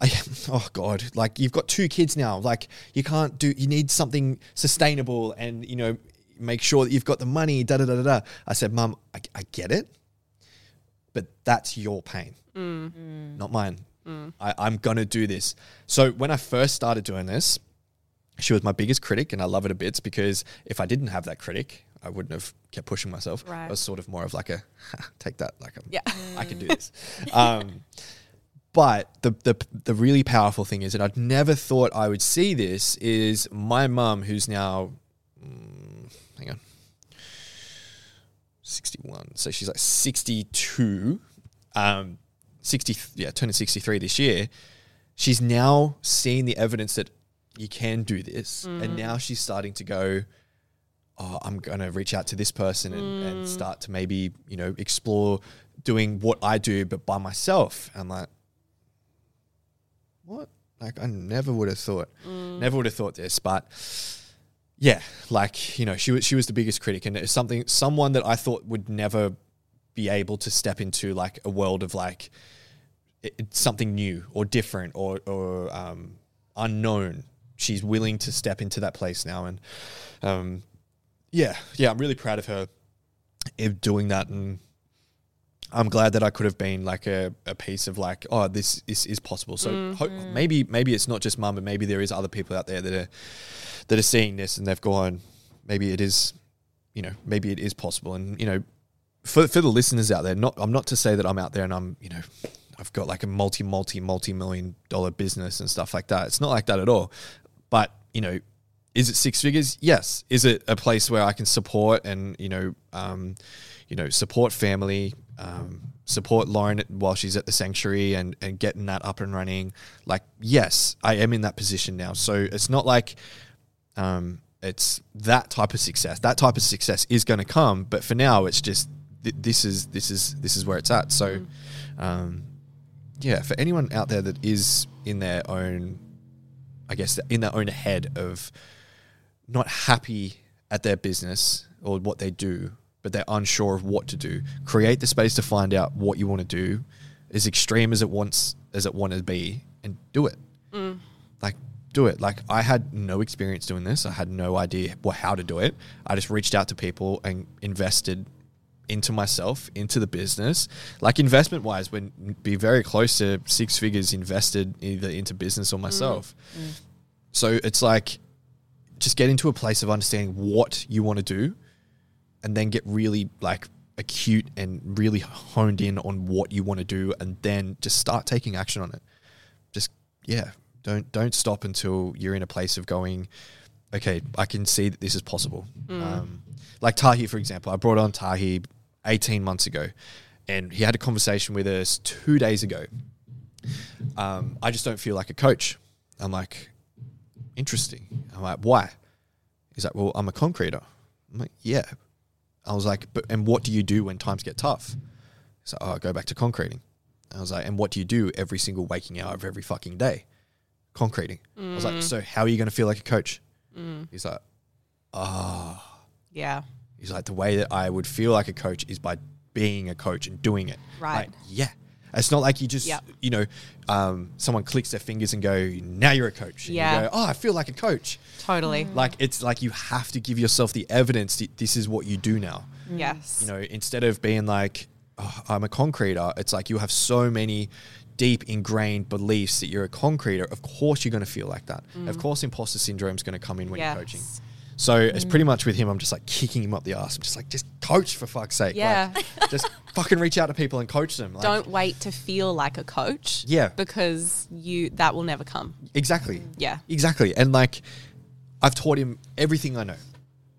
I, oh god, like you've got two kids now. Like you can't do you need something sustainable and you know make sure that you've got the money, da da da da da. I said, Mum, I, I get it, but that's your pain, mm. not mine. Mm. I, I'm gonna do this. So when I first started doing this, she was my biggest critic, and I love it a bit because if I didn't have that critic, I wouldn't have kept pushing myself. Right. I was sort of more of like a take that, like I'm, Yeah. I can do this. Um, but the, the the really powerful thing is, and I'd never thought I would see this, is my mum, who's now, mm, hang on, sixty one. So she's like sixty two, um, sixty yeah, turning sixty three this year. She's now seen the evidence that you can do this, and now she's starting to go. Oh, I'm going to reach out to this person and, and start to maybe you know explore doing what I do, but by myself. And like, what? Like, I never would have thought, never would have thought this, but yeah, like you know, she was she was the biggest critic, and it's something someone that I thought would never be able to step into like a world of like it, it's something new or different or or um, unknown. She's willing to step into that place now, and um, yeah, yeah, I'm really proud of her of doing that, and I'm glad that I could have been like a, a piece of like, oh, this is, is possible. So hope, mm-hmm. maybe maybe it's not just mum, but maybe there is other people out there that are that are seeing this and they've gone, maybe it is, you know, maybe it is possible. And you know, for for the listeners out there, not I'm not to say that I'm out there and I'm you know. I've got like a multi, multi, multi million dollar business and stuff like that. It's not like that at all. But, you know, is it six figures? Yes. Is it a place where I can support and you know, um, you know, support family, um, support Lauren while she's at the sanctuary and and getting that up and running? Like, yes, I am in that position now. So it's not like um, it's that type of success. That type of success is going to come, but for now, it's just th- this is this is this is where it's at. So, um, yeah, for anyone out there that is in their own, I guess, in their own head of not happy at their business or what they do, but they're unsure of what to do, create the space to find out what you want to do, as extreme as it wants as it want to be, and do it. Mm. Like, do it. Like, I had no experience doing this. I had no idea what, how to do it. I just reached out to people and invested into myself, into the business. Like investment wise, when be very close to six figures invested either into business or myself. Mm. Mm. So it's like just get into a place of understanding what you want to do and then get really like acute and really honed in on what you want to do and then just start taking action on it. Just yeah, don't don't stop until you're in a place of going okay, I can see that this is possible. Um, like Tahi, for example, I brought on Tahi 18 months ago, and he had a conversation with us two days ago. Um, I just don't feel like a coach. I'm like, interesting. I'm like, why? He's like, well, I'm a concreter. I'm like, yeah. I was like, but and what do you do when times get tough? So like, oh, I go back to concreting. I was like, and what do you do every single waking hour of every fucking day? Concreting. I was like, so how are you going to feel like a coach? He's like, ah. Yeah. He's like, the way that I would feel like a coach is by being a coach and doing it. Right. Like, yeah. It's not like you just, Yep. you know, um, someone clicks their fingers and go, now you're a coach. And Yeah. You go, oh, I feel like a coach. Totally. Mm. Like, it's like you have to give yourself the evidence that this is what you do now. Mm. Yes. You know, instead of being like, oh, I'm a concreter, it's like you have so many deep ingrained beliefs that you're a concreter. Of course, you're going to feel like that. Mm. Of course, imposter syndrome is going to come in when Yes. you're coaching. So it's pretty much with him. I'm just like kicking him up the ass. I'm just like, just coach for fuck's sake. Yeah. Like, just fucking reach out to people and coach them. Like, Don't wait to feel like a coach. Yeah. Because you that will never come. Exactly. Yeah. Exactly. And like, I've taught him everything I know.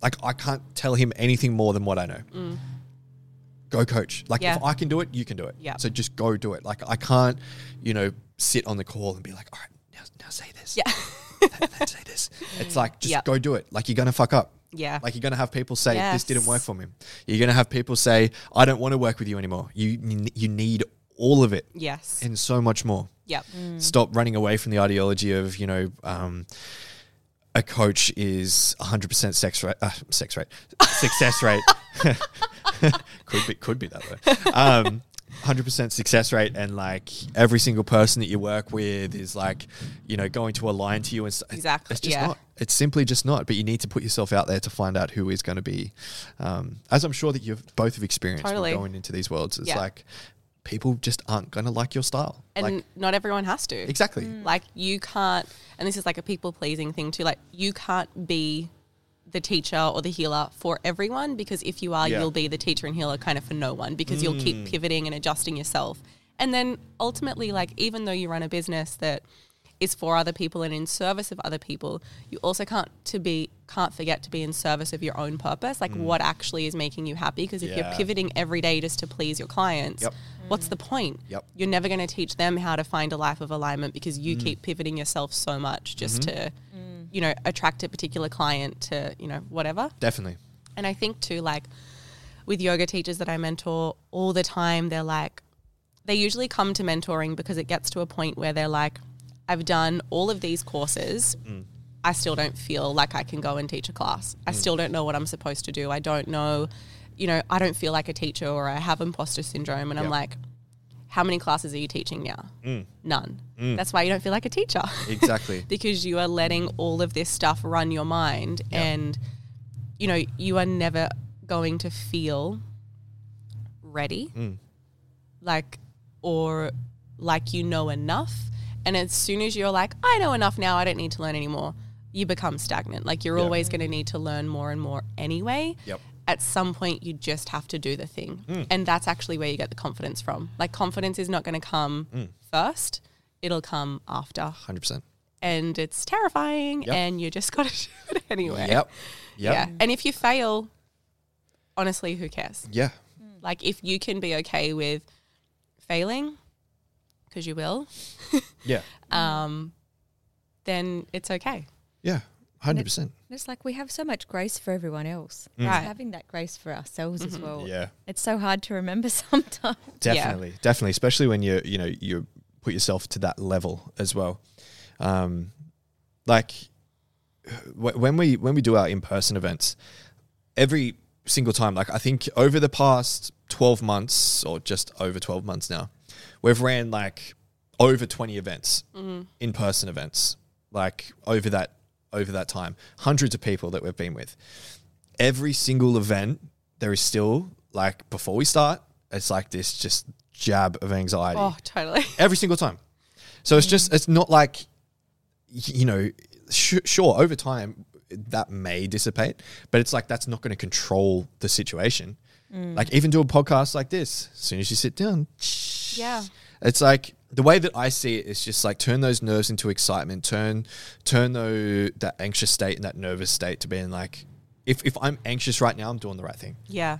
Like, I can't tell him anything more than what I know. Go coach. Like, Mm. Yeah. if I can do it, you can do it. Yeah. So just go do it. Like, I can't, you know, sit on the call and be like, all right, now, now say this. Yeah. Now, now say this. It's like, just Yeah. go do it. Like, you're going to fuck up. Yeah. Like, you're going to have people say, this didn't Yes. work for me. You're going to have people say, I don't want to work with you anymore. You, you need all of it yes. and so much more yep. stop running away from the ideology of you know um, a coach is 100% sex rate uh, sex rate success rate could be could be that though um, 100% success rate and like every single person that you work with is like you know going to align to you and s- Exactly, it's just yeah. not it's simply just not but you need to put yourself out there to find out who is going to be um, as i'm sure that you've both have experienced with Totally. going into these worlds it's Yeah. like people just aren't going to like your style And like not everyone has to. exactly Like you can't, and this is like a people pleasing thing too. Like you can't be the teacher or the healer for everyone because if you are, Yeah. you'll be the teacher and healer kind of for no one because you'll Mm. keep pivoting and adjusting yourself. And then ultimately, like even though you run a business that is for other people and in service of other people, you also can't to be can't forget to be in service of your own purpose, like what actually is making you happy. Because if you're Mm. Pivoting every day just to please your clients, Yep. what's the point? Yep. You're never going to teach them how to find a life of alignment because you Mm. keep pivoting yourself so much just Mm-hmm. to, you know, attract a particular client to, you know, whatever. definitely And I think too, like with yoga teachers that I mentor all the time, they're like, they usually come to mentoring because it gets to a point where they're like, I've done all of these courses. Mm. I still don't feel like I can go and teach a class. I mm. still don't know what I'm supposed to do. I don't know, you know, I don't feel like a teacher or I have imposter syndrome. And I'm like, how many classes are you teaching now? None. That's why you don't feel like a teacher. exactly because you are letting all of this stuff run your mind Yeah. and you know you are never going to feel ready Mm. like or like you know enough and as soon as you're like i know enough now i don't need to learn anymore you become stagnant like you're Yeah. always going to need to learn more and more anyway Yep. At some point you just have to do the thing Mm. and that's actually where you get the confidence from like confidence is not going to come Mm. first it'll come after 100% and it's terrifying Yep. and you just got to do it anyway. Yep. Yep. Yeah. And if you fail, honestly, who cares? Yeah. Like if you can be okay with failing, because you will, Yeah. um, then it's okay. Yeah. 100%. It's like we have so much grace for everyone else. Mm. Right. Having that grace for ourselves as well. Yeah. It's so hard to remember sometimes. Definitely. Definitely. Especially when you, you know, you put yourself to that level as well. Um, like wh- when we, when we do our in-person events, every single time, like I think over the past 12 months or just over 12 months now, we've ran like over 20 events, in-person events, like over that, over that time, hundreds of people that we've been with. every single event, there is still like before we start, it's like this just jab of anxiety Oh, totally. every single time. So it's just it's not like you know, sh- sure over time that may dissipate, but it's like that's not going to control the situation. Mm. Like even do a podcast like this, as soon as you sit down, Yeah. it's like the way that I see it is just like turn those nerves into excitement, turn turn though that anxious state and that nervous state to being like, if, if I'm anxious right now, I'm doing the right thing. Yeah.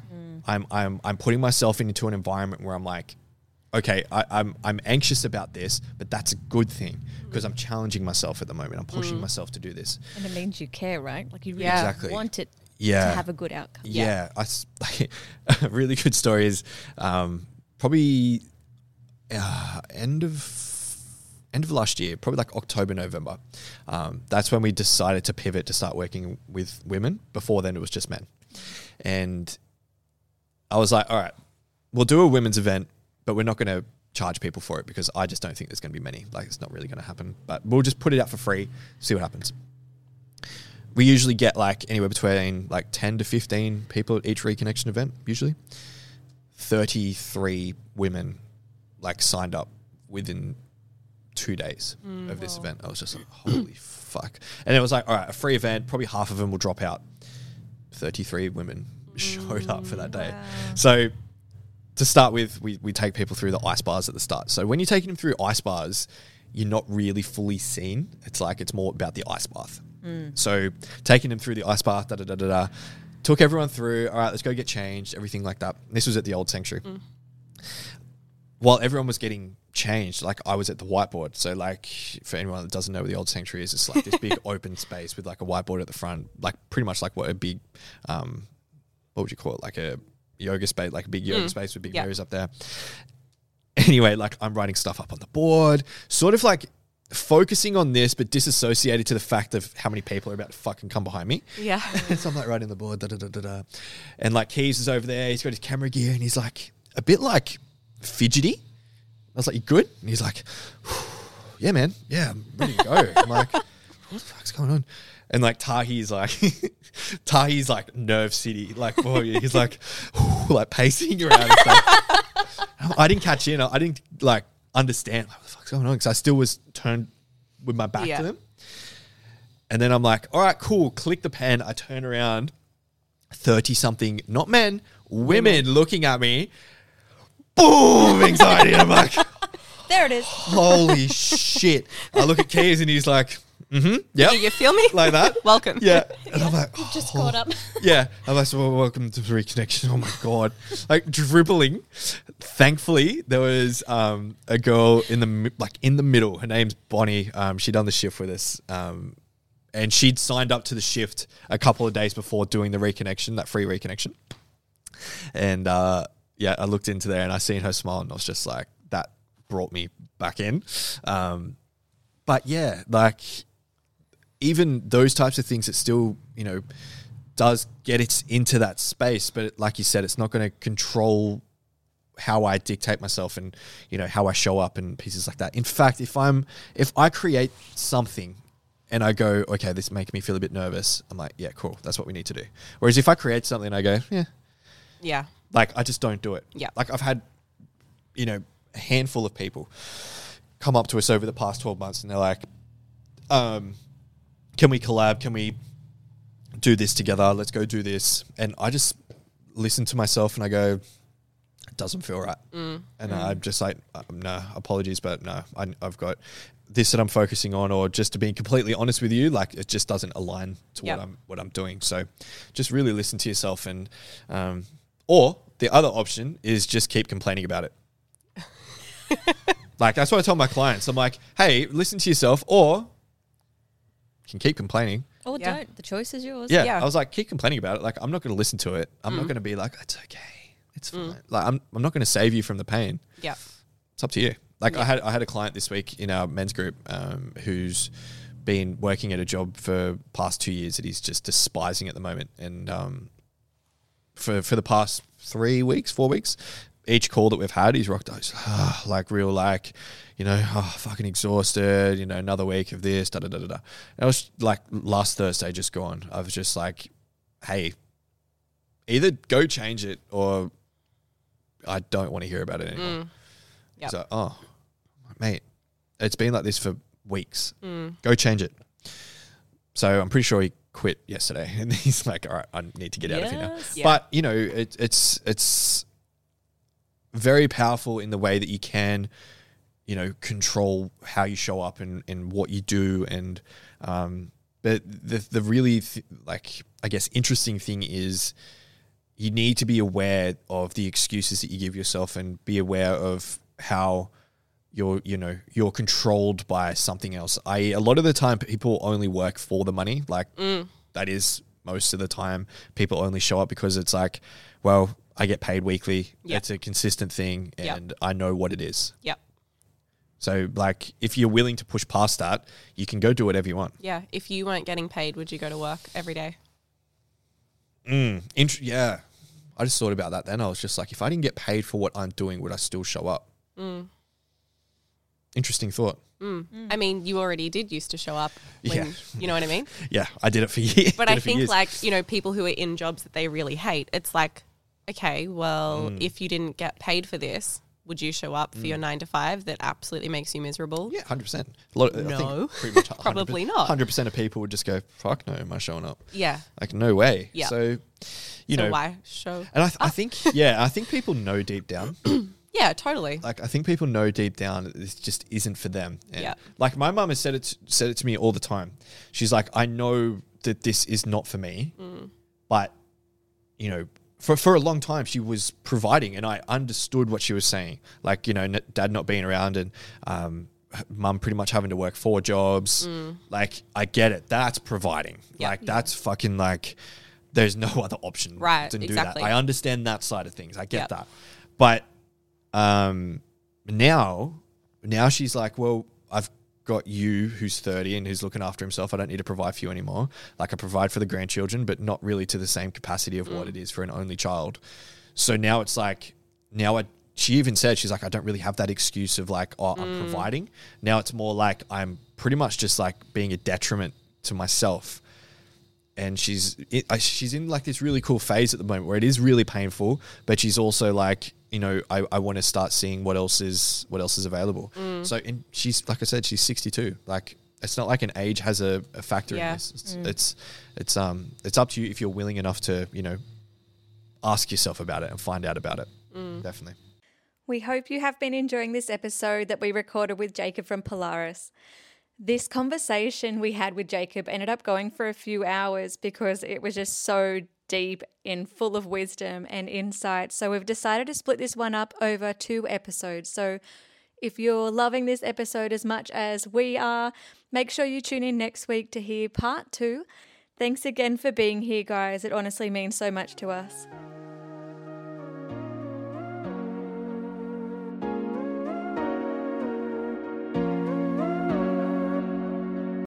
I'm I'm I'm putting myself into an environment where I'm like, okay, I, I'm I'm anxious about this, but that's a good thing because I'm challenging myself at the moment. I'm pushing myself to do this. And it means you care, right? Like you really Yeah. Exactly. want it Yeah. to have a good outcome. Yeah, I s a really good story is um, probably uh, end of end of last year, probably like October, November. Um, that's when we decided to pivot to start working with women. Before then, it was just men, and I was like, all right, we'll do a women's event, but we're not going to charge people for it because I just don't think there's going to be many. Like, it's not really going to happen. But we'll just put it out for free, see what happens we usually get like anywhere between like 10 to 15 people at each reconnection event usually 33 women like signed up within two days of mm. this event i was just like holy fuck and it was like all right a free event probably half of them will drop out 33 women showed up for that mm, day so to start with, we, we take people through the ice baths at the start. So when you're taking them through ice baths, you're not really fully seen. It's like it's more about the ice bath. Mm. So taking them through the ice bath, da da da da da, took everyone through. All right, let's go get changed, everything like that. This was at the old sanctuary. While everyone was getting changed, like I was at the whiteboard. So like for anyone that doesn't know where the old sanctuary is, it's like this big open space with like a whiteboard at the front, like pretty much like what a big, um, what would you call it? Like a yoga space, like a big yoga space with big Yeah. mirrors up there. Anyway, like I'm writing stuff up on the board, sort of like focusing on this, but disassociated to the fact of how many people are about to fucking come behind me. Yeah. so I'm like writing the board, da da da da da. And like Keys is over there, he's got his camera gear and he's like a bit like fidgety. I was like, You good? And he's like, Yeah, man. Yeah, I'm ready to go. I'm like, What the fuck's going on? And like Tahi's like Tahi's like nerve city. Like boy, he's like like pacing around and stuff. I didn't catch in. I didn't like understand like, what the fuck's going on because I still was turned with my back Yeah. to them. And then I'm like, all right, cool. Click the pen. I turn around, 30 something, not men, women, looking at me. Boom, anxiety. And I'm like, There it is. holy shit. I look at Keys and he's like, mm hmm, yep. you feel me? Like that. Welcome. Yeah. And I'm like, Just caught up. Yeah, I'm like, well, welcome to the reconnection. Oh my god, like dribbling. Thankfully, there was um, a girl in the mi- like in the middle. Her name's Bonnie. Um, she done the shift with us, um, and she'd signed up to the shift a couple of days before doing the reconnection, that free reconnection. And uh, yeah, I looked into there and I seen her smile, and I was just like, that brought me back in. Um, but yeah, like even those types of things, it still you know does get it into that space, but like you said, it's not going to control how I dictate myself and you know how I show up and pieces like that. In fact, if I'm if I create something and I go, okay, this making me feel a bit nervous, I'm like, yeah, cool, that's what we need to do. Whereas if I create something I go, yeah, Yeah. Like I just don't do it. Yeah. Like I've had, you know, a handful of people come up to us over the past 12 months and they're like, um, can we collab? Can we do this together? Let's go do this. And I just listen to myself and I go, it doesn't feel right. And I'm just like, um, no, apologies, but no, I, I've got this that I'm focusing on, or just to be completely honest with you, like it just doesn't align to Yep. what I'm what I'm doing. So, just really listen to yourself, and um, or the other option is just keep complaining about it. like that's what I tell my clients. I'm like, hey, listen to yourself, or you can keep complaining. Or Yeah. don't. The choice is yours. Yeah, Yeah. I was like, keep complaining about it. Like, I'm not going to listen to it. I'm not going to be like, it's okay, it's fine. Like, I'm I'm not going to save you from the pain. Yeah. It's up to you. Like, I had I had a client this week in our men's group um, who's been working at a job for past two years that he's just despising at the moment, and um, for for the past three weeks, four weeks. Each call that we've had, he's rocked those, ah, like real, like, you know, oh, fucking exhausted, you know, another week of this, da da da da da. And I was like, last Thursday, just gone. I was just like, hey, either go change it or I don't want to hear about it anymore. Mm. Yep. So, oh, mate, it's been like this for weeks. Mm. Go change it. So I'm pretty sure he quit yesterday, and he's like, "All right, I need to get out of here now." Yes. Yeah. But you know, it, it's it's very powerful in the way that you can, you know, control how you show up and, and what you do. And, um, but the, the really, th- like, I guess, interesting thing is you need to be aware of the excuses that you give yourself and be aware of how you're, you know, you're controlled by something else. I, a lot of the time, people only work for the money. Like, that is most of the time people only show up because it's like, well, I get paid weekly. Yeah. It's a consistent thing and I know what it is. Yep. So like if you're willing to push past that, you can go do whatever you want. Yeah. If you weren't getting paid, would you go to work every day? Mm. Int- yeah. I just thought about that then. I was just like, if I didn't get paid for what I'm doing, would I still show up? Mm. Interesting thought. I mean, you already did used to show up. When, Yeah. You know what I mean? Yeah, I did it for years. But I think years. like, you know, people who are in jobs that they really hate, it's like, okay, well, Mm. if you didn't get paid for this, would you show up for your nine to five that absolutely makes you miserable? Yeah, hundred percent. A lot. I No. think pretty much 100, Probably not. Hundred percent of people would just go, "Fuck no, am I showing up?" Yeah. Like no way. Yeah. So, you so know, why show? and I, th- I think, yeah, I think people know deep down. Yeah, totally. like I think people know deep down that this just isn't for them. And Yeah. Like my mum has said it said it to me all the time. She's like, I know that this is not for me, Mm. but you know, for for a long time she was providing, and I understood what she was saying. Like you know, n- dad not being around and um, mum pretty much having to work four jobs. Like I get it. That's providing. Mm. Yeah. Like that's fucking like. There's no other option Right, to do exactly. that. I understand that side of things. I get Yep. that. But um, now, now she's like, well, I've got you who's 30 and who's looking after himself. I don't need to provide for you anymore. Like I provide for the grandchildren, but not really to the same capacity of what it is for an only child. So now it's like, now I, she even said, she's like, I don't really have that excuse of like, oh, I'm providing. Now it's more like I'm pretty much just like being a detriment to myself and she's she's in like this really cool phase at the moment where it is really painful, but she's also like you know I, I want to start seeing what else is what else is available. Mm. So and she's like I said, she's sixty two. Like it's not like an age has a, a factor Yeah. in this. It's, mm. it's it's um it's up to you if you're willing enough to you know ask yourself about it and find out about it. Mm. Definitely. We hope you have been enjoying this episode that we recorded with Jacob from Polaris. This conversation we had with Jacob ended up going for a few hours because it was just so deep and full of wisdom and insight. So we've decided to split this one up over two episodes. So if you're loving this episode as much as we are, make sure you tune in next week to hear part two. Thanks again for being here, guys. It honestly means so much to us.